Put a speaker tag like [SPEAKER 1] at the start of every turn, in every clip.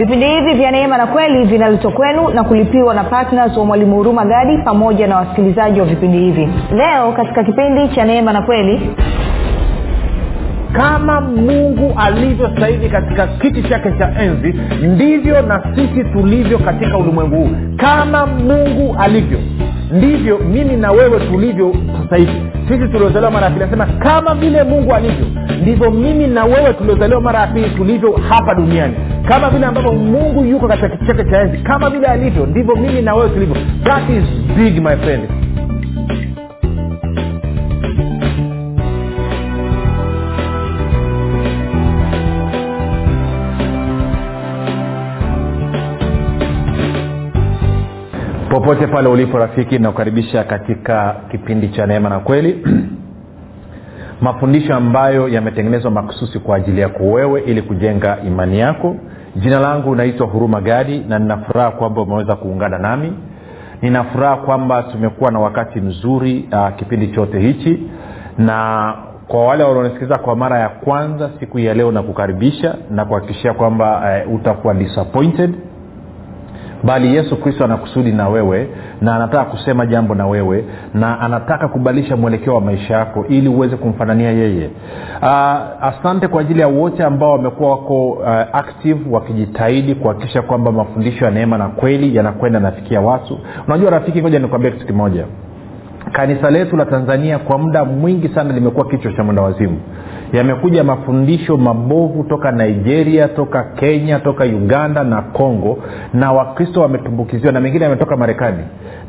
[SPEAKER 1] vipindi hivi vya neema na kweli vinaletwa kwenu na kulipiwa na ptns wa mwalimu huruma gadi pamoja na wasikilizaji wa vipindi hivi. Leo katika kipindi cha neema na kweli
[SPEAKER 2] kama mungu alivyo sasa katika kiti chake cha enzi ndivyo na sisi tulivyo katika ulimwengu huu. Kama mungu alivyo ndivyo mimi na wewe tulivyo sasa hivi. Sisi tuliozaliwa mara ya pili anasema kama vile mungu alivyo ndivyo mimi na wewe tuliozaliwa mara ya pili tulivyo hapa duniani. Kama vile ambavyo mungu yuko katika kiti cha enzi kama vile alivyo ndivyo mimi na wewe tulivyo. That is big my friend popote pale ulipo rafiki nakukaribisha katika kipindi cha neema na kweli. Mafundisho ambayo yametengenezwa makususi kwa ajili yako wewe ili kujenga imani yako. Jina langu naitwa huruma gadi na ninafuraha kwamba umeweza kuungana nami. Ninafuraha kwamba tumekuwa na wakati mzuri uh, kipindi chote hichi. Na kwa wale wanaonisikiliza kwa mara ya kwanza siku ya leo nakukaribisha na kuhakikishia kwamba uh, utakuwa disappointed bali yesu kristo anakusudi na wewe na anataka kusema jambo na wewe na anataka kubadilisha mwelekeo wa maisha yako ili uweze kumfanania yeye. Uh, asante kwa ajili ya wote ambao wamekuwa wako uh, active wakijitahidi kuhakikisha kwamba mafundisho ya neema na kweli yanakwenda nafikia watu. Unajua rafiki ngoja nikuambia kitu kimoja. Kanisa letu la tanzania kwa muda mwingi sana limekuwa kichwa cha mwenda wazimu yamekuja mafundisho mabovu toka nigeria toka kenya toka uganda na congo na wakristo wametumbukiziwa na mengine yametoka marekani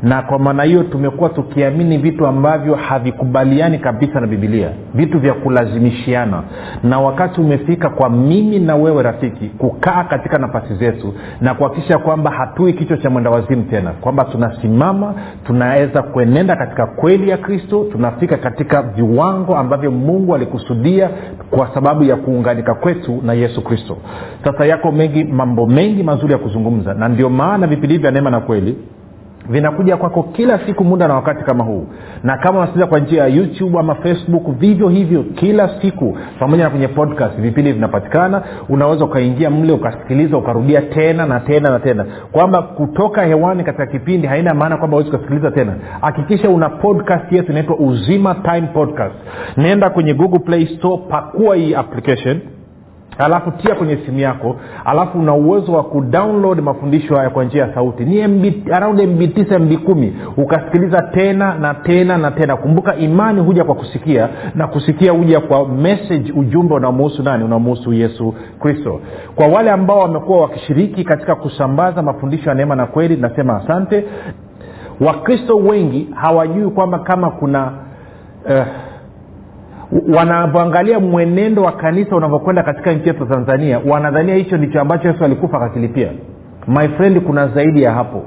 [SPEAKER 2] na kwa maana hiyo tumekuwa tukiamini vitu ambavyo havikubaliani kabisa na bibilia vitu vya kulazimishiana. Na wakati umefika kwa mimi na wewe rafiki kukaa katika nafasi zetu na kuhakikisha kwamba hatui kichwa cha mwenda wazimu tena. Kwamba tunasimama tunaweza kuenenda katika kweli ya kristo tunafika katika viwango ambavyo mungu alikusudia kwa sababu ya kuunganika kwetu na yesu kristo. Sasa yako mengi mambo mengi mazuri ya kuzungumza. Na ndio maana vipindi vya neema na kweli vinakuja kwako kila siku muda na wakati kama huu. Na kama unasikiliza kwa njia ya youtube ama facebook vivyo hivyo kila siku pamoja na kwenye podcast vipindi vinapatikana. Unaweza ukaingia mle ukasikiliza ukarudia tena na tena na tena. Kwamba kutoka hewani katika kipindi haina maana kwamba uwezi ukasikiliza tena. Hakikisha una podcast yetu inaitwa uzima time podcast. Nenda kwenye google play store pakua hii application alafu tia kwenye simu yako alafu una uwezo wa kudownload mafundisho haya kwa njia ya sauti. Ni MB, around mb 9 mb kumi. Ukasikiliza tena na tena na tena. Kumbuka imani huja kwa kusikia na kusikia huja kwa message ujumbe unamuhusu nani? Unamuhusu yesu kristo. Kwa wale ambao wamekuwa wakishiriki katika kusambaza mafundisho ya neema na kweli nasema asante. Wakristo wengi hawajui kwamba kama kuna uh, wanavyoangalia mwenendo wa kanisa unavyokwenda katika nchi yetu tanzania wanadhania hicho ndicho ambacho yesu alikufa akakilipia. My friend kuna zaidi ya hapo.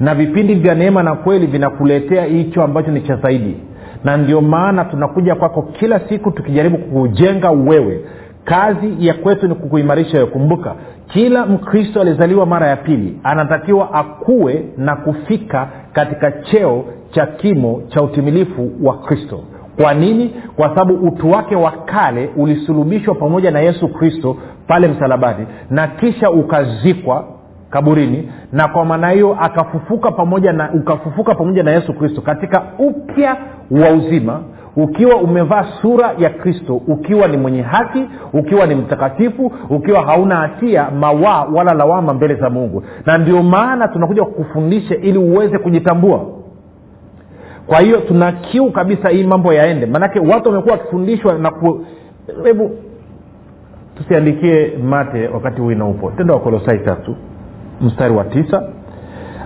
[SPEAKER 2] Na vipindi vya neema na kweli vinakuletea hicho ambacho ni cha zaidi. Na ndio maana tunakuja kwako kila siku tukijaribu kukujenga wewe. Kazi ya kwetu ni kukuimarisha wewe. Kumbuka kila mkristo aliyezaliwa mara ya pili anatakiwa akuwe na kufika katika cheo cha kimo cha utimilifu wa kristo kwa nini? Kwa sababu utu wake wa kale ulisulubishwa pamoja na yesu kristo pale msalabani na kisha ukazikwa kaburini na kwa maana hiyo akafufuka pamoja na ukafufuka pamoja na yesu kristo katika upya wa uzima ukiwa umevaa sura ya kristo ukiwa ni mwenye haki ukiwa ni mtakatifu ukiwa hauna hatia mawaa wala lawama mbele za mungu. Na ndio maana tunakuja kukufundisha ili uweze kujitambua kwa hiyo tuna kiu kabisa hii mambo yaende. Maanake watu wamekuwa wakifundishwa na ku hebu tusiandikie mate wakati huu inaupo. Tendo wa kolosai tatu mstari wa tisa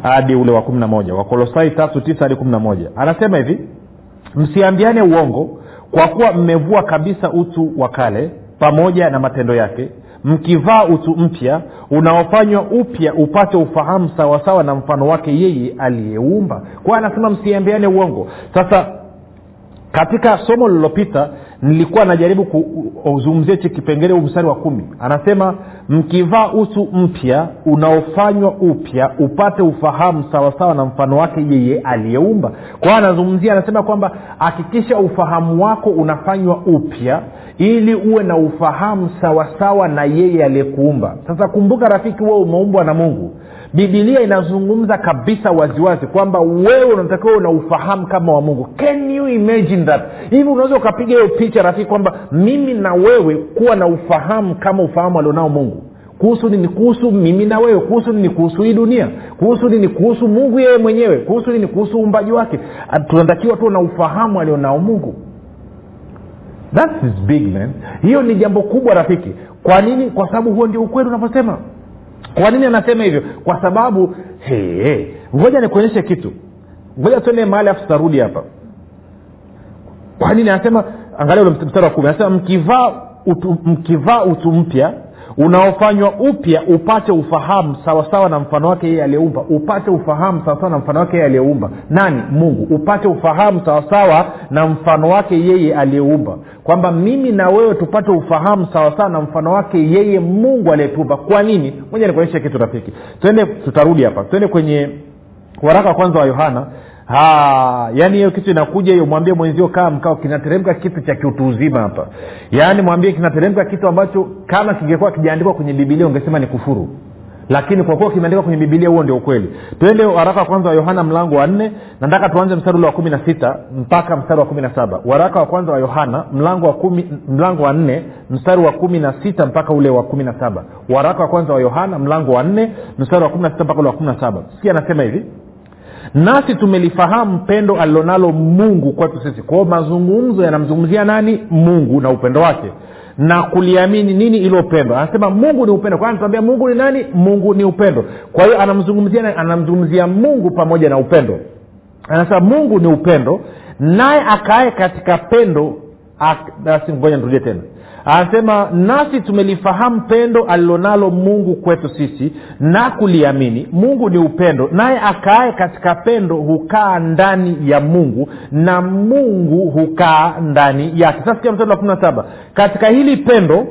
[SPEAKER 2] hadi ule wa kumi na moja. Wakolosai tatu tisa hadi kumi na moja. Anasema hivi msiambiane uongo kwa kuwa mmevua kabisa utu wa kale pamoja na matendo yake mkivaa utu mpya unaofanywa upya upate ufahamu sawasawa na mfano wake yeye aliyeumba. Kwa anasema msiambiane uongo. Sasa katika somo lililopita nilikuwa najaribu kuzungumzia hichi kipengele huu mstari wa kumi. Anasema mkivaa utu mpya unaofanywa upya upate ufahamu sawasawa na mfano wake yeye aliyeumba. Kwao anazungumzia anasema kwamba hakikisha ufahamu wako unafanywa upya ili uwe na ufahamu sawasawa na yeye aliyekuumba. Sasa kumbuka rafiki wewe umeumbwa na mungu bibilia inazungumza kabisa waziwazi kwamba wewe unatakiwa una ufahamu kama wa mungu. Can you imagine that? Hivi unaweza ukapiga hiyo picha rafiki kwamba mimi na wewe kuwa na ufahamu kama ufahamu alionao mungu? Kuhusu nini? Kuhusu mimi na wewe? Kuhusu nini? Kuhusu hii dunia? Kuhusu nini? Kuhusu mungu yeye mwenyewe? Kuhusu nini? Kuhusu uumbaji wake? Tunatakiwa tuwe na ufahamu alionao mungu. That is big man. Hiyo ni jambo kubwa rafiki. Kwa nini? Kwa sababu huo ndio ukweli unavyosema kwa nini anasema hivyo? Kwa sababu ngoja nikuonyeshe kitu. Ngoja tuende mahali afu tutarudi hapa. Kwa nini anasema angalia ule mstari wa kumi. Anasema mkivaa utu, mkivaa utu mpya unaofanywa upya upate ufahamu sawasawa na mfano wake yeye aliyeumba. Upate ufahamu sawasawa na mfano wake yeye aliyeumba. Nani? Mungu. Upate ufahamu sawasawa na mfano wake yeye aliyeumba. Kwamba mimi na wewe tupate ufahamu sawasawa na mfano wake yeye mungu aliyetuumba. Kwa nini? Moja nikuonyeshe kitu rafiki. Twende tutarudi hapa. Twende kwenye waraka wa kwanza wa yohana yaani hiyo kitu inakuja hiyo mwambie mwenzio kaa mkao kinateremka kitu cha kiutu uzima hapa. Yaani mwambie kinateremka kitu ambacho kama kingekuwa kijaandikwa kwenye bibilia ungesema ni kufuru. Lakini kwa kuwa kimeandikwa kwenye bibilia huo ndio ukweli. Twende waraka wa kwanza wa yohana mlango wa nne nataka tuanze mstari ule wa kumi na sita mpaka mstari wa kumi na saba. Waraka wa kwanza wa yohana mlango wa kumi, mlango wa nne mstari wa kumi na sita mpaka ule wa kumi na saba. Waraka wa kwanza wa yohana mlango wa nne mstari wa kumi na sita mpaka ule wa kumi na saba. Sikia anasema hivi nasi tumelifahamu pendo alilonalo mungu kwetu sisi. Kwao mazungumzo yanamzungumzia nani? Mungu na upendo wake. Na kuliamini nini ilo pendo anasema mungu ni upendo. Anatuambia mungu ni nani? Mungu ni upendo. Kwa hiyo anamzungumzia anamzungumzia mungu pamoja na upendo. Anasema mungu ni upendo. Naye akae katika pendo ngoja nirudie tena. Anasema nasi tumelifahamu pendo alilonalo mungu kwetu sisi na kuliamini. Mungu ni upendo. Naye akaae katika pendo hukaa ndani ya mungu na mungu hukaa ndani yake. Sasa sikia mstari wa kumi na saba. Katika hili pendo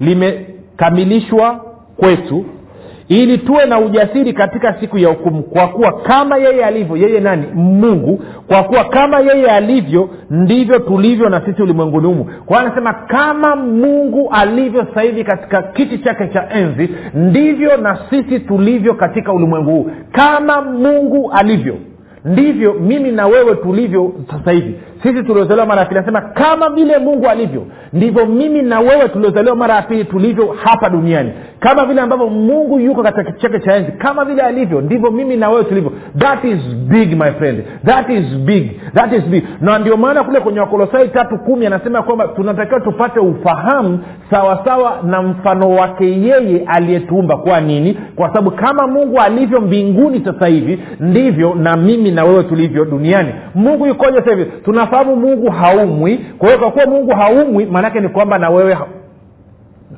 [SPEAKER 2] limekamilishwa kwetu ili tuwe na ujasiri katika siku ya hukumu kwa kuwa kama yeye alivyo yeye nani? Mungu. Kwa kuwa kama yeye alivyo ndivyo tulivyo na sisi ulimwenguni humu. Kwa hiyo anasema kama mungu alivyo sasa hivi katika kiti chake cha enzi ndivyo na sisi tulivyo katika ulimwengu huu. Kama mungu alivyo ndivyo mimi na wewe tulivyo sasa hivi. Sisi tuliozaliwa mara ya pili anasema kama vile mungu alivyo ndivyo mimi na wewe tuliozaliwa mara ya pili tulivyo hapa duniani kama vile ambavyo mungu yuko katika kiti chake cha enzi kama vile alivyo ndivyo mimi na wewe tulivyo. That is big my friend. That is big. That is big. Na ndio maana kule kwenye wakolosai tatu kumi anasema kwamba tunatakiwa tupate ufahamu sawasawa na mfano wake yeye aliyetuumba. Kwa nini? Kwa sababu kama mungu alivyo mbinguni sasa hivi ndivyo na mimi na wewe tulivyo duniani. Mungu yukoje sasa hivi? Tunafahamu mungu haumwi. Kwa hiyo kwa kuwa mungu haumwi maanaake ni kwamba na wewe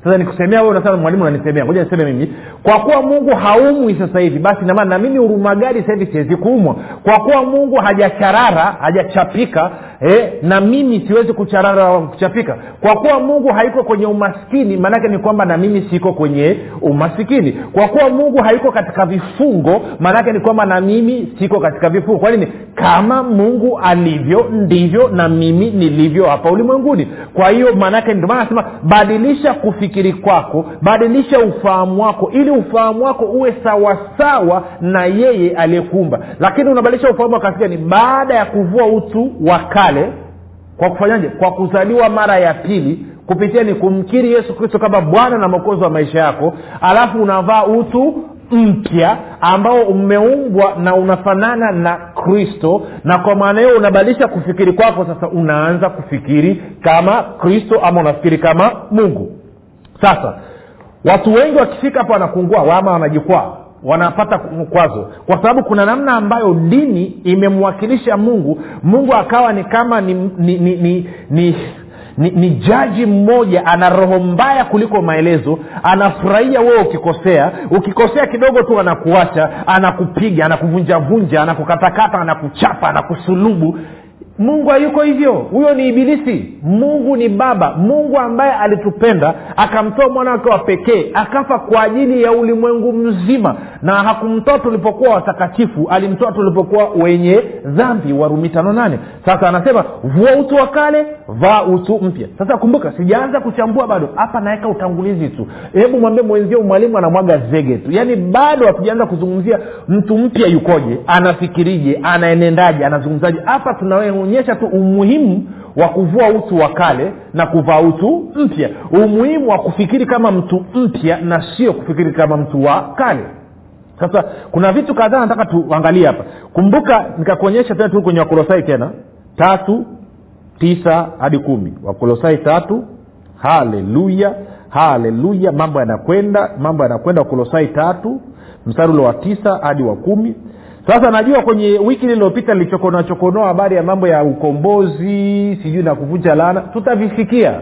[SPEAKER 2] sasa nikusemea wewe unasema mwalimu unanisemea ngoja niseme mimi. Kwa kuwa mungu haumwi sasa hivi basi namana na mimi urumagadi sasa hivi siwezi kuumwa. Kwa kuwa mungu hajacharara hajachapika eh, na mimi siwezi kucharara kuchapika. Kwa kuwa mungu haiko kwenye umaskini maanake ni kwamba na mimi siko kwenye umasikini kwa kuwa mungu haiko katika vifungo maanake ni kwamba na mimi siko katika vifungo. Kwa nini? Kama mungu alivyo ndivyo na mimi nilivyo hapa ulimwenguni. Kwa hiyo maanake ndio nasema badilisha kufikiri kwako badilisha ufahamu wako ili ufahamu wako uwe sawasawa na yeye aliyekuumba lakini unabadilisha ufahamu wako katika ni baada ya kuvua utu wa kale kwa kufanyaje? Kwa kuzaliwa mara ya pili kupitia ni kumkiri yesu kristo kama bwana na mwokozi wa maisha yako alafu unavaa utu mpya ambao umeumbwa na unafanana na kristo na kwa maana hiyo unabadilisha kufikiri kwako sasa unaanza kufikiri kama kristo ama unafikiri kama mungu sasa watu wengi wakifika hapa wanakungua wama wanajikwaa wanapata kwazo kwa sababu kuna namna ambayo dini imemwakilisha mungu. Mungu akawa ni kama ni ni ni, ni, ni ni, ni jaji mmoja ana roho mbaya kuliko maelezo anafurahia wewe ukikosea. Ukikosea kidogo tu anakuacha anakupiga anakuvunjavunja anakukatakata anakuchapa anakusulubu mungu hayuko hivyo. Huyo ni ibilisi. Mungu ni baba. Mungu ambaye alitupenda akamtoa mwana wake wa pekee akafa kwa ajili ya ulimwengu mzima. Na hakumtoa tulipokuwa watakatifu alimtoa tulipokuwa wenye dhambi. Warumi tano nane. Sasa anasema vua utu wa kale vaa utu mpya. Sasa kumbuka sijaanza kuchambua bado. Hapa naweka utangulizi tu. Hebu mwambie mwenzio mwalimu anamwaga zege tu. Yaani bado hatujaanza kuzungumzia mtu mpya yukoje anafikirije anaenendaje anazungumzaje. Hapa tunaonyesha tu umuhimu wa kuvua utu wa kale na kuvaa utu mpya. Umuhimu wa kufikiri kama mtu mpya na sio kufikiri kama mtu wa kale. Sasa kuna vitu kadhaa nataka tuangalie hapa. Kumbuka nikakuonyesha tena tu kwenye wakolosai tena. Tatu tisa hadi kumi. Wakolosai tatu haleluya haleluya. Mambo yanakwenda mambo yanakwenda. Wakolosai tatu mstari ule wa tisa hadi wa kumi sasa najua kwenye wiki lililopita nilichokonoa chokonoa habari ya mambo ya ukombozi sijui na kuvunja laana tutavifikia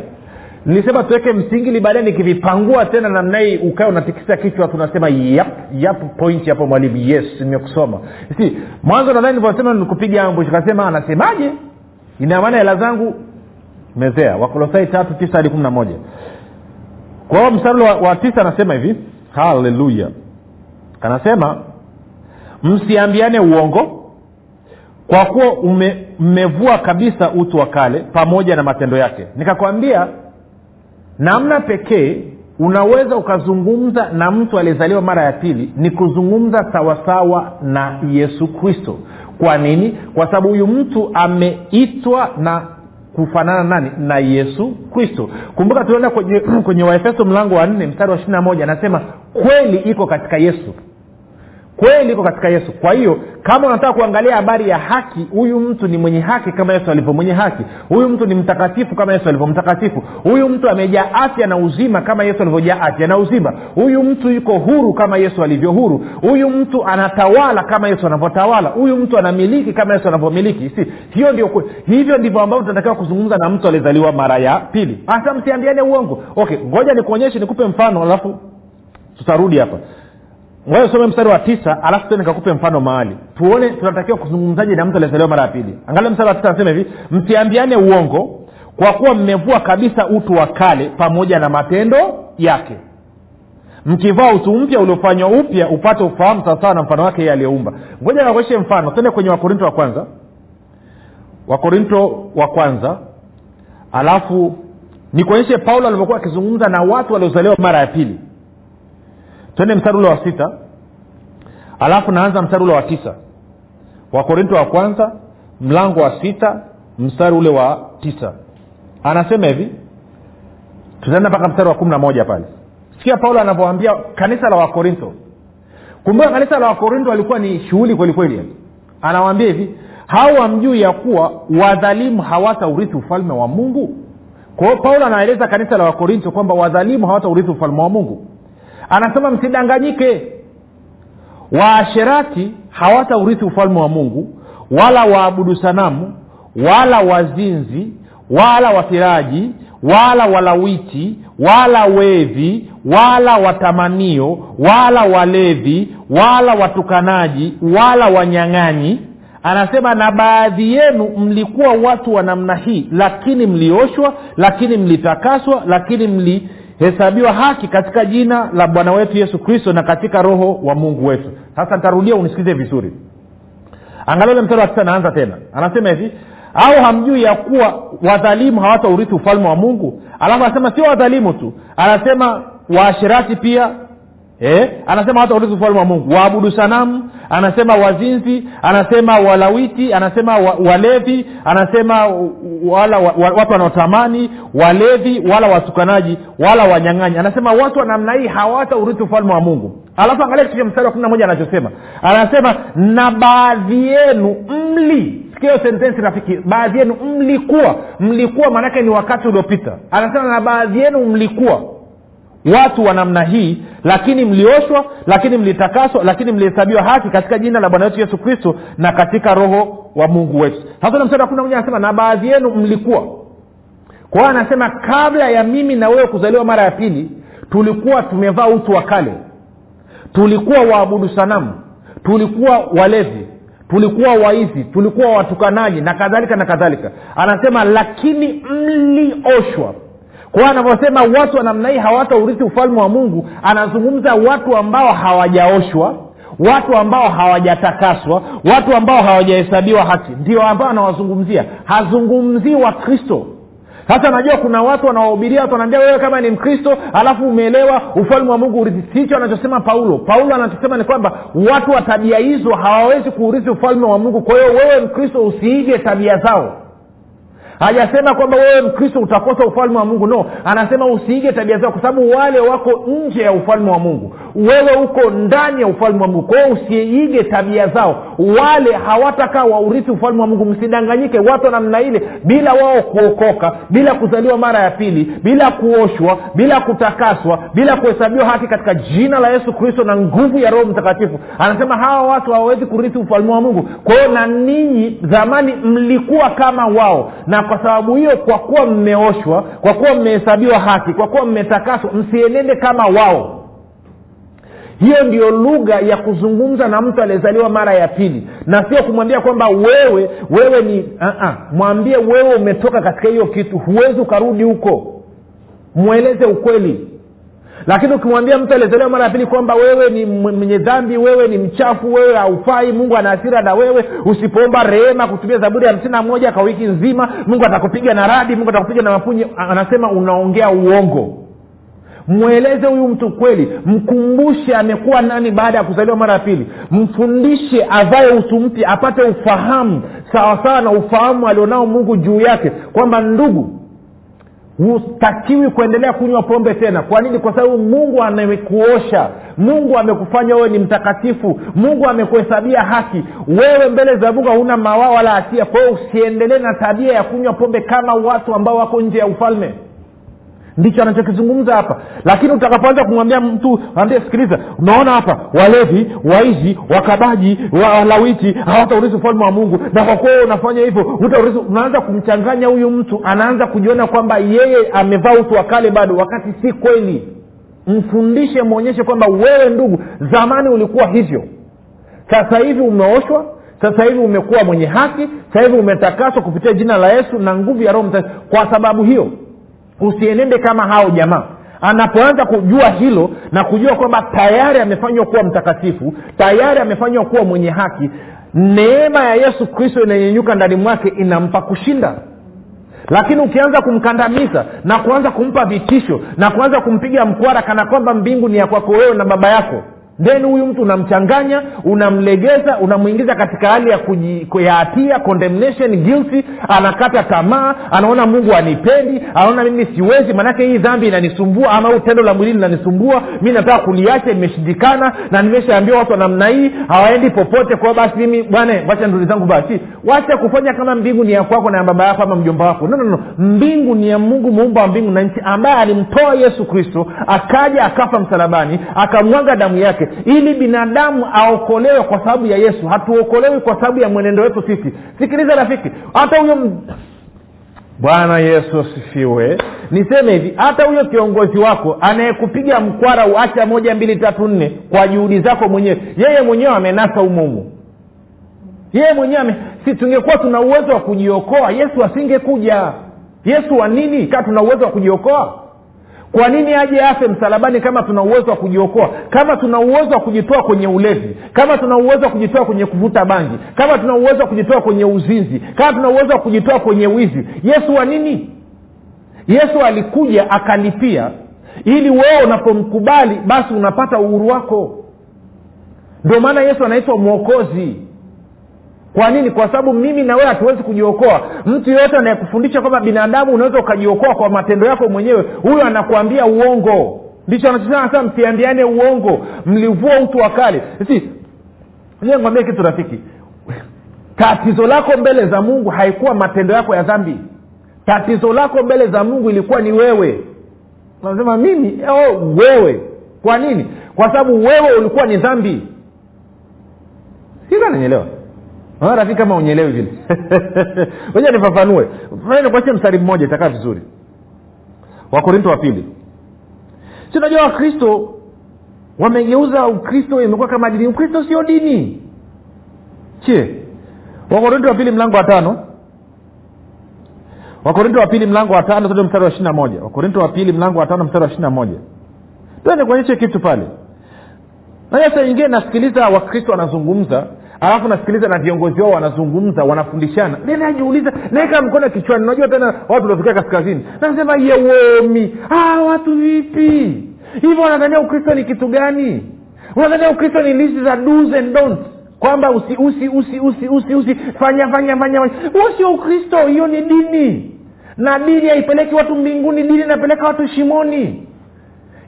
[SPEAKER 2] nilisema tuweke msingi baadaye nikivipangua tena namnai ukae unatikisa kichwa tunasema yap yap point hapo mwalimu. Yes nimekusoma. Si mwanzo nadhani nilivyosema nikupiga ambush kasema anasemaje? Ina hela zangu mezea. Wakolosai tatu tisa hadi kumi na moja. Kwa hiyo mstari wa, wa tisa anasema hivi haleluya anasema msiambiane uongo. Kwa kuwa mmevua kabisa utu wa kale pamoja na matendo yake. Nikakwambia namna pekee unaweza ukazungumza na mtu aliyezaliwa mara ya pili ni kuzungumza sawasawa na yesu kristo. Kwa nini? Kwa sababu huyu mtu ameitwa na kufanana nani? Na yesu kristo. Kumbuka tulienda kwenye, kwenye waefeso mlango wa nne mstari wa ishiri na moja anasema kweli iko katika yesu kweli iko katika yesu. Kwa hiyo kama unataka kuangalia habari ya haki huyu mtu ni mwenye haki kama yesu alivyo mwenye haki. Huyu mtu ni mtakatifu kama yesu alivyo mtakatifu. Huyu mtu amejaa afya na uzima kama yesu alivyojaa afya na uzima. Huyu mtu yuko huru kama yesu alivyo huru. Huyu mtu anatawala kama yesu anavyotawala. Huyu mtu anamiliki kama yesu anavyomiliki. Si hiyo ndio hivyo ndivyo ambavyo tunatakiwa kuzungumza na mtu aliyezaliwa mara ya pili. Hasa msiambiane uongo. Okay ngoja nikuonyeshe nikupe mfano alafu tutarudi hapa ngoja mstari wa tisa alafu tena nikakupe mfano mahali. Tuone tunatakiwa kuzungumzaje na mtu aliyezaliwa mara ya pili. Angalia mstari wa tisa anasema hivi msiambiane uongo kwa kuwa mmevua kabisa utu wa kale pamoja na matendo yake. Mkivaa utu mpya uliofanywa upya upate ufahamu sawasawa na mfano wake yeye aliyeumba. Ngoja nakuonyeshe mfano. Tende kwenye wakorinto wa kwanza. Wakorinto wa kwanza. Alafu nikuonyeshe paulo alivyokuwa akizungumza na watu waliozaliwa mara ya pili twende mstari ule wa sita. Alafu naanza mstari ule wa tisa. Wakorinto wa kwanza mlango wa sita mstari ule wa tisa. Anasema hivi. Tutaenda mpaka mstari wa kumi na moja pale. Sikia paulo anavyoambia kanisa la wakorinto kumbuka kanisa la wakorinto walikuwa ni shughuli kwelikweli anawaambia hivi hao wamjui ya kuwa wadhalimu hawataurithi ufalme wa mungu? Kwao paulo anaeleza kanisa la wakorinto kwamba wadhalimu hawataurithi ufalme wa mungu anasema msidanganyike. Waasherati hawataurithi ufalme wa mungu wala waabudu sanamu wala wazinzi wala wafiraji wala walawiti wala wevi wala watamanio wala walevi wala watukanaji wala wanyang'anyi. Anasema na baadhi yenu mlikuwa watu wa namna hii lakini mlioshwa lakini mlitakaswa lakini mli hesabiwa haki katika jina la bwana wetu yesu kristo na katika roho wa mungu wetu. Sasa nitarudia unisikize vizuri. Angalia ule mstari wa tisa naanza tena. Anasema hivi au hamjui ya kuwa wadhalimu hawataurithi ufalme wa mungu? Alafu anasema sio wadhalimu tu anasema waashirati pia eh? anasema hawataurithi ufalme wa mungu. Waabudu sanamu anasema wazinzi anasema walawiti anasema wa, walevi anasema wala wa, wa, watu wanaotamani walevi wala watukanaji wala wanyang'anyi. Anasema watu wa namna hii hawataurithi ufalme wa mungu. Alafu angalia kitu cha mstari wa kumi na moja anachosema. Anasema na baadhi yenu mli sikio sentensi rafiki baadhi yenu mlikuwa. Mlikuwa maanake ni wakati uliopita. Anasema na baadhi yenu mlikuwa watu wa namna hii lakini mlioshwa lakini mlitakaswa lakini mlihesabiwa haki katika jina la bwana wetu yesu kristo na katika roho wa mungu wetu. Sasa na mstari wa kumi na anasema na baadhi yenu mlikuwa. Kwa hiyo anasema kabla ya mimi na wewe kuzaliwa mara ya pili tulikuwa tumevaa utu wa kale. Tulikuwa waabudu sanamu. Tulikuwa walevi. Tulikuwa waizi. Tulikuwa watukanaji na kadhalika na kadhalika. Anasema lakini mlioshwa kwa anavyosema watu wa namna hii hawataurithi ufalme wa mungu anazungumza watu ambao hawajaoshwa watu ambao hawajatakaswa watu ambao hawajahesabiwa haki. Ndio ambao anawazungumzia. Hazungumzii wakristo. Sasa najua kuna watu wanawahubiria watu wanaambia wewe kama ni mkristo alafu umeelewa ufalme wa mungu urithi. Sicho anachosema paulo. Paulo anachosema ni kwamba watu wa tabia hizo hawawezi kuurithi ufalme wa mungu. Kwa hiyo wewe mkristo usiige tabia zao hajasema kwamba wewe mkristo utakosa ufalme wa mungu. No anasema usiige tabia zao kwa sababu wale wako nje ya ufalme wa mungu. Wewe uko ndani ya ufalme wa mungu. Kwao usiige tabia zao. Wale hawatakaa waurithi ufalme wa mungu. Msidanganyike watu wa namna ile bila wao kuokoka bila kuzaliwa mara ya pili bila kuoshwa bila kutakaswa bila kuhesabiwa haki katika jina la yesu kristo na nguvu ya roho mtakatifu. Anasema hawa watu hawawezi kurithi ufalme wa mungu. Kwa hiyo na ninyi zamani mlikuwa kama wao na kwa sababu hiyo kwa kuwa mmeoshwa kwa kuwa mmehesabiwa haki kwa kuwa mmetakaswa msienende kama wao hiyo ndio lugha ya kuzungumza na mtu aliyezaliwa mara ya pili na sio kumwambia kwamba wewe wewe ni uh-uh. mwambie wewe umetoka katika hiyo kitu huwezi ukarudi huko mweleze ukweli lakini ukimwambia mtu aliyezaliwa mara ya pili kwamba wewe ni mwenye dhambi wewe ni mchafu wewe haufai mungu ana hasira na wewe usipoomba rehema kutumia zaburi hamsini na moja kwa wiki nzima mungu atakupiga na radi mungu atakupiga na mapunyi anasema unaongea uongo. Mweleze huyu mtu kweli mkumbushe amekuwa nani baada ya kuzaliwa mara ya pili. Mfundishe avae utu mpya apate ufahamu sawasawa na ufahamu alionao mungu juu yake kwamba ndugu hutakiwi kuendelea kunywa pombe tena. Kwa nini? Kwa sababu mungu amekuosha. Mungu amekufanya wewe ni mtakatifu. Mungu amekuhesabia haki. Wewe mbele za mungu hauna mawaa wala hatia. Kwa hiyo usiendelee na tabia ya kunywa pombe kama watu ambao wako nje ya ufalme ndicho anachokizungumza hapa. Lakini utakapoanza kumwambia mtu ambie sikiliza unaona hapa walevi waizi wakabaji walawiti hawataurithi ufalme wa mungu. Na kwa kuwa unafanya hivyo utaurithi unaanza kumchanganya huyu mtu. Anaanza kujiona kwamba yeye amevaa utu wa kale bado wakati si kweli. Mfundishe mwonyeshe kwamba wewe ndugu zamani ulikuwa hivyo. Sasa hivi umeoshwa sasa hivi umekuwa mwenye haki sasa hivi umetakaswa kupitia jina la yesu na nguvu ya roho kwa sababu hiyo usienende kama hao jamaa. Anapoanza kujua hilo na kujua kwamba tayari amefanywa kuwa mtakatifu tayari amefanywa kuwa mwenye haki neema ya yesu kristo inanyenyuka ndani mwake inampa kushinda. Lakini ukianza kumkandamiza na kuanza kumpa vitisho na kuanza kumpiga mkwara kana kwamba mbingu ni ya kwako wewe na baba yako then huyu mtu unamchanganya unamlegeza unamwingiza katika hali ya hatia condemnation guilty anakata tamaa anaona mungu anipendi anaona mimi siwezi maanake hii dhambi inanisumbua ama huu tendo la mwilini linanisumbua mi nataka kuliacha imeshindikana na nimeshaambia watu wa namna hii hawaendi popote kwao basi mimi bwana wacha nduli zangu basi. Wacha kufanya kama mbingu ni ya kwako na ya baba yako ama mjomba wako. No, no, no. mbingu ni ya mungu muumba wa mbingu na nchi ambaye alimtoa yesu kristo akaja akafa msalabani akamwaga damu yake ili binadamu aokolewe kwa sababu ya yesu. Hatuokolewi kwa sababu ya mwenendo wetu sisi. Sikiliza rafiki hata huyo m... bwana yesu asifiwe. Niseme hivi hata huyo kiongozi wako anayekupiga mkwara uacha moja mbili tatu nne kwa juhudi zako mwenyewe yeye mwenyewe amenasa umumu. Yeye mwenyewe si tungekuwa tuna uwezo wa kujiokoa yesu asingekuja. Yesu wa nini? Kaa tuna uwezo wa kujiokoa kwa nini aje afe msalabani kama tuna uwezo wa kujiokoa? Kama tuna uwezo wa kujitoa kwenye ulevi kama tuna uwezo wa kujitoa kwenye kuvuta bangi kama tuna uwezo wa kujitoa kwenye uzinzi kama tuna uwezo wa kujitoa kwenye wizi. Yesu wa nini? Yesu alikuja akalipia. Ili wewe unapomkubali basi unapata uhuru wako. Ndio maana yesu anaitwa mwokozi kwa nini? Kwa sababu mimi na wewe hatuwezi kujiokoa. Mtu yeyote anayekufundisha kwamba binadamu unaweza ukajiokoa kwa matendo yako mwenyewe huyo anakuambia uongo. Ndicho anachosema anasema msiambiane uongo mlivua utu wa kale. Si nikwambia kitu rafiki. Tatizo lako mbele za mungu haikuwa matendo yako ya dhambi. Tatizo lako mbele za mungu ilikuwa ni wewe. Nasema mimi? Oh, wewe. Kwa nini? Kwa sababu wewe ulikuwa ni dhambi. Sika nanyelewa rafiki kama unyelewi vile. Moja nifafanue. Nikuachie mstari mmoja itakaa vizuri. Wakorinto wa pili. Si unajua wakristo wamegeuza ukristo imekuwa kama dini. Ukristo sio dini. Chie wakorinto wa pili mlango wa tano. Wakorinto wa pili mlango wa tano zote mstari wa ishiri na moja. Wakorinto wa pili mlango wa tano mstari wa ishiri na moja. Tuende kuonyeshe kitu pale. Naja saa nyingine nasikiliza wakristo wanazungumza alafu nasikiliza na viongozi wao wanazungumza wanafundishana. Najiuliza naweka mkono kichwani. Unajua tena watu wanafikia kaskazini. Nasema yewomi ah, watu vipi? Hivyo wanadhania ukristo ni kitu gani? Unadhania ukristo ni list za do's and don'ts. Kwamba usi usi usi usi usi usi fanya fanya fanya. Huo sio ukristo hiyo ni dini. Na dini haipeleki watu mbinguni dini inapeleka watu shimoni.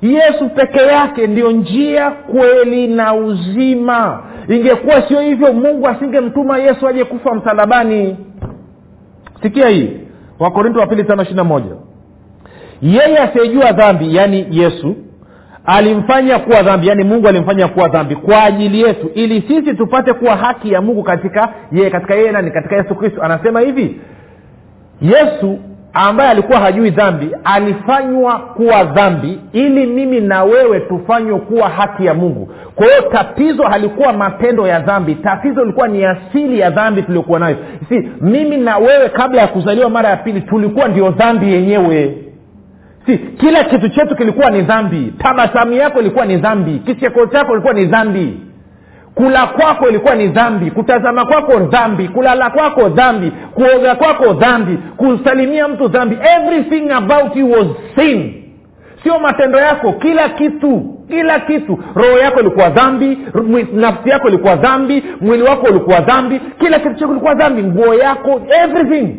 [SPEAKER 2] Yesu peke yake ndio njia kweli na uzima ingekuwa sio hivyo mungu asingemtuma yesu aje kufa msalabani. Sikia hii wakorinto wa pili tano ishiri moja. Yeye asiyejua dhambi yaani yesu alimfanya kuwa dhambi yaani mungu alimfanya kuwa dhambi kwa ajili yetu ili sisi tupate kuwa haki ya mungu katika yeye katika yeye nani? Katika yesu kristo. Anasema hivi yesu ambaye alikuwa hajui dhambi alifanywa kuwa dhambi ili mimi na wewe tufanywe kuwa haki ya mungu. Kwa hiyo tatizo halikuwa matendo ya dhambi tatizo ilikuwa ni asili ya dhambi tuliokuwa nayo. Si mimi na wewe kabla ya kuzaliwa mara ya pili tulikuwa ndio dhambi yenyewe. Si kila kitu chetu kilikuwa ni dhambi. Tabasamu yako ilikuwa ni dhambi. Kicheko chako ilikuwa ni dhambi kula kwako ilikuwa ni dhambi kutazama kwako dhambi kulala kwako dhambi kuoga kwako dhambi kusalimia mtu dhambi. Everything about you was sin. Sio matendo yako kila kitu kila kitu. Roho yako ilikuwa dhambi nafsi yako ilikuwa dhambi mwili wako ulikuwa dhambi kila kitu chako ilikuwa dhambi. Nguo yako everything.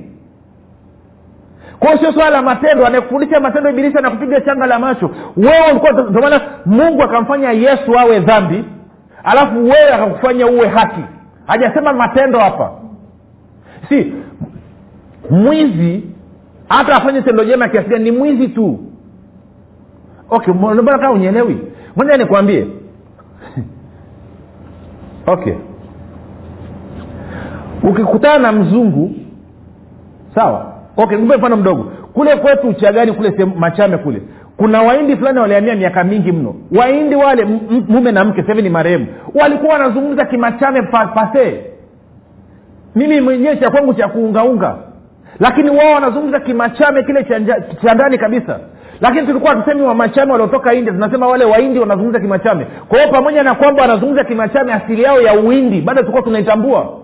[SPEAKER 2] Kwao sio swala la matendo anayekufundisha matendo ibilisi anakupiga changa la macho. Wewe ulikuwa maana mungu akamfanya yesu awe dhambi alafu wewe akakufanya uwe haki. Hajasema matendo hapa. Si mwizi hata afanye tendo jema kiasi gani ni mwizi tu. Okay mbona kaa unyelewi moja nikwambie. Okay. Ukikutana na mzungu sawa? Okay mfano mdogo. Kule kwetu uchagani kule machame kule kuna waindi fulani walihamia miaka mingi mno. Waindi wale mume na mke sahivi ni marehemu. Walikuwa wanazungumza kimachame pa, pase. Mimi mwenyewe cha kwangu cha kuungaunga. Lakini wao wanazungumza kimachame kile cha ndani kabisa. Lakini tulikuwa tusemi wamachame waliotoka india tunasema wale waindi wanazungumza kimachame. Kwa hiyo pamoja na kwamba wanazungumza kimachame asili yao ya uindi bado tulikuwa tunaitambua.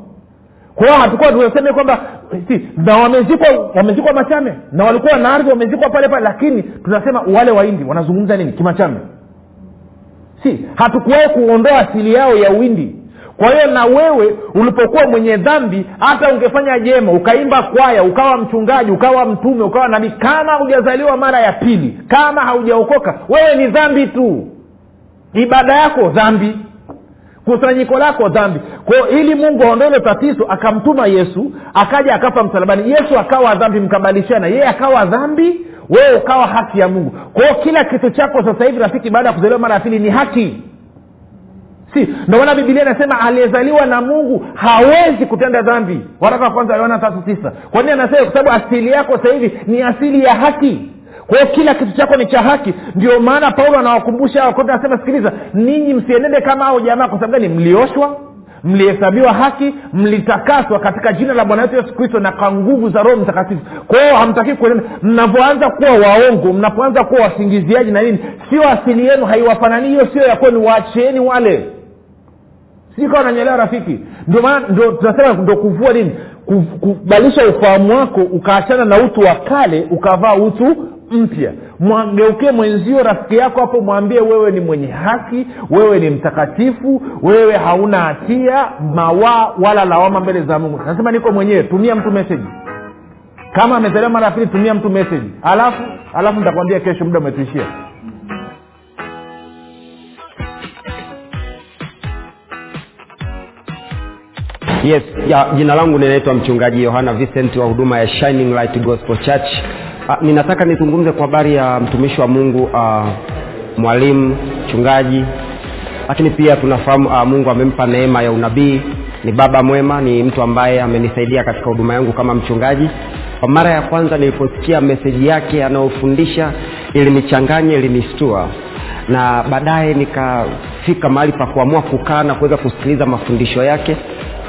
[SPEAKER 2] Kwa hiyo hatukuwa tunasema kwamba si, na wamezikwa wamezikwa machame na walikuwa na ardhi wamezikwa pale pale lakini tunasema wale waindi wanazungumza nini? Kimachame. Si hatukuwahi kuondoa asili yao ya uindi kwa hiyo na wewe ulipokuwa mwenye dhambi hata ungefanya jema ukaimba kwaya ukawa mchungaji ukawa mtume ukawa nabii kama hujazaliwa mara ya pili kama haujaokoka wewe ni dhambi tu. Ibada yako dhambi kusanyiko lako dhambi. Kwao ili mungu aondoe hilo tatizo akamtuma yesu akaja akafa msalabani. Yesu akawa dhambi mkabalishana. Yeye akawa dhambi wewe ukawa haki ya mungu. Kwao kila kitu chako sasa hivi rafiki baada ya kuzaliwa mara ya pili ni haki. Si? Ndio bibilia inasema aliyezaliwa na mungu hawezi kutenda dhambi. Waraka wa kwanza yohana tatu tisa. Kwa nini anasema? Kwa sababu asili yako sasa hivi ni asili ya haki kwa kila kitu chako ni cha haki. Ndio maana paulo anawakumbusha wakote anasema sikiliza ninyi msienende kama hao jamaa kwa sababu gani? Mlioshwa mlihesabiwa haki mlitakaswa katika jina la bwana wetu yesu kristo na kwa nguvu za roho mtakatifu. Kwa hiyo hamtakii kuenenda. Mnavyoanza kuwa waongo mnapoanza kuwa wasingiziaji na nini sio asili yenu haiwafananii. Hiyo sio ya kwenu. Waacheni wale. Sijui kawa rafiki. Ndio maana ndo tunasema ndo kuvua nini? Kubadilisha ufahamu wako ukaachana na utu wa kale ukavaa utu mpya. Mwageukie mwenzio rafiki yako hapo mwambie wewe ni mwenye haki wewe ni mtakatifu wewe hauna hatia mawaa wala lawama mbele za mungu. Nasema niko mwenyewe tumia mtu meseji kama amezaliwa mara ya pili tumia mtu meseji alafu alafu nitakwambia kesho muda umetuishia.
[SPEAKER 3] Yes ya, jina langu ninaitwa mchungaji yohana vincent wa huduma ya shining light gospel church uh, ninataka nizungumze kwa habari ya mtumishi wa mungu uh, mwalimu mchungaji. Lakini pia tunafahamu uh, mungu amempa neema ya unabii. Ni baba mwema ni mtu ambaye amenisaidia katika huduma yangu kama mchungaji. Kwa mara ya kwanza niliposikia meseji yake anayofundisha ilinichanganya ilinistua na baadaye nikafika mahali pa kuamua kukaa na kuweza kusikiliza mafundisho yake.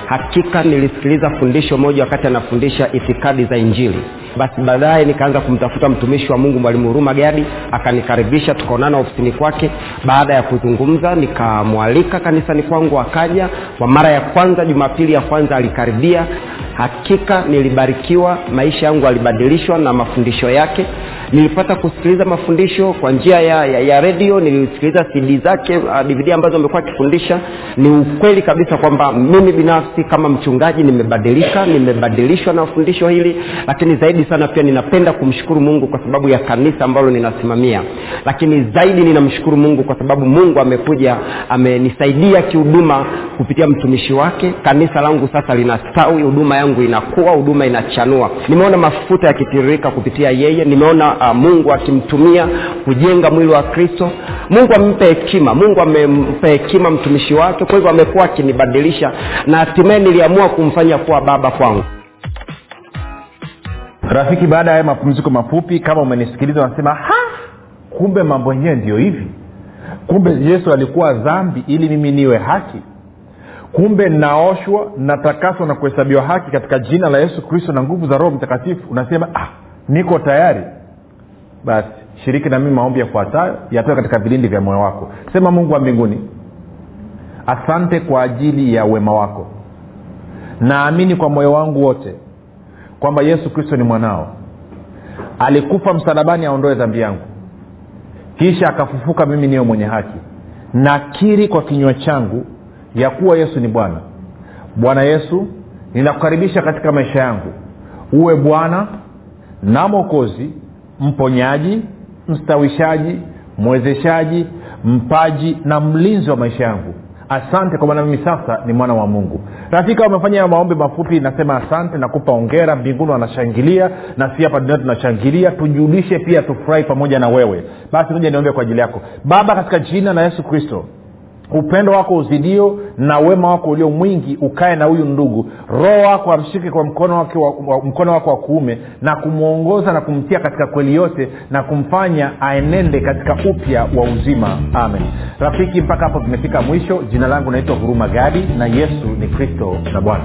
[SPEAKER 3] Hakika nilisikiliza fundisho moja wakati anafundisha itikadi za injili basi baadaye nikaanza kumtafuta mtumishi wa mungu mwalimu huruma gadi akanikaribisha tukaonana ofisini kwake. Baada ya kuzungumza nikamwalika kanisani kwangu akaja. Kwa mara ya kwanza jumapili ya kwanza alikaribia. Hakika nilibarikiwa maisha yangu alibadilishwa na mafundisho yake. Nilipata kusikiliza mafundisho kwa njia ya, ya, ya redio nilisikiliza cd zake uh, dvd ambazo amekuwa akifundisha. Ni ukweli kabisa kwamba mimi binafsi kama mchungaji nimebadilika nimebadilishwa na fundisho hili lakini zaidi sana pia ninapenda kumshukuru mungu kwa sababu ya kanisa ambalo ninasimamia. Lakini zaidi ninamshukuru mungu kwa sababu mungu amekuja amenisaidia kihuduma kupitia mtumishi wake. Kanisa langu sasa linastawi huduma yangu inakuwa huduma inachanua. Nimeona mafuta yakitiririka kupitia yeye. Nimeona uh, mungu akimtumia kujenga mwili wa kristo. Mungu amempa hekima mungu amempa hekima mtumishi wake. Kwa hivyo amekuwa akinibadilisha na hatimaye niliamua kumfanya kuwa baba kwangu
[SPEAKER 2] rafiki baada ya mapumziko mafupi kama umenisikiliza unasema ha! Kumbe mambo yenyewe ndio hivi. Kumbe yesu alikuwa dhambi ili mimi niwe haki. Kumbe naoshwa natakaswa na kuhesabiwa haki katika jina la yesu kristo na nguvu za roho mtakatifu. Unasema ah, niko tayari. Basi shiriki na mimi maombi yafuatayo yatoe katika vilindi vya moyo wako. Sema mungu wa mbinguni asante kwa ajili ya wema wako. Naamini kwa moyo wangu wote kwamba yesu kristo ni mwanao. Alikufa msalabani aondoe dhambi yangu. Kisha akafufuka mimi niyo mwenye haki. Nakiri kwa kinywa changu ya kuwa yesu ni bwana. Bwana yesu ninakukaribisha katika maisha yangu. Uwe bwana na mwokozi mponyaji mstawishaji mwezeshaji mpaji na mlinzi wa maisha yangu asante kwa maana mimi sasa ni mwana wa mungu. Rafika wamefanya maombi mafupi nasema asante nakupa ongera mbinguni wanashangilia na si hapa dunia tunashangilia tujulishe pia tufurahi pamoja na wewe. Basi moja niombe kwa ajili yako. Baba katika jina la yesu kristo upendo wako uzidio na wema wako ulio mwingi ukae na huyu ndugu. Roho wako amshike kwa mkono wake wa, mkono wako wa kuume na kumwongoza na kumtia katika kweli yote na kumfanya aenende katika upya wa uzima. Amen. Rafiki mpaka hapo tumefika mwisho. Jina langu naitwa huruma gadi na yesu ni kristo na bwana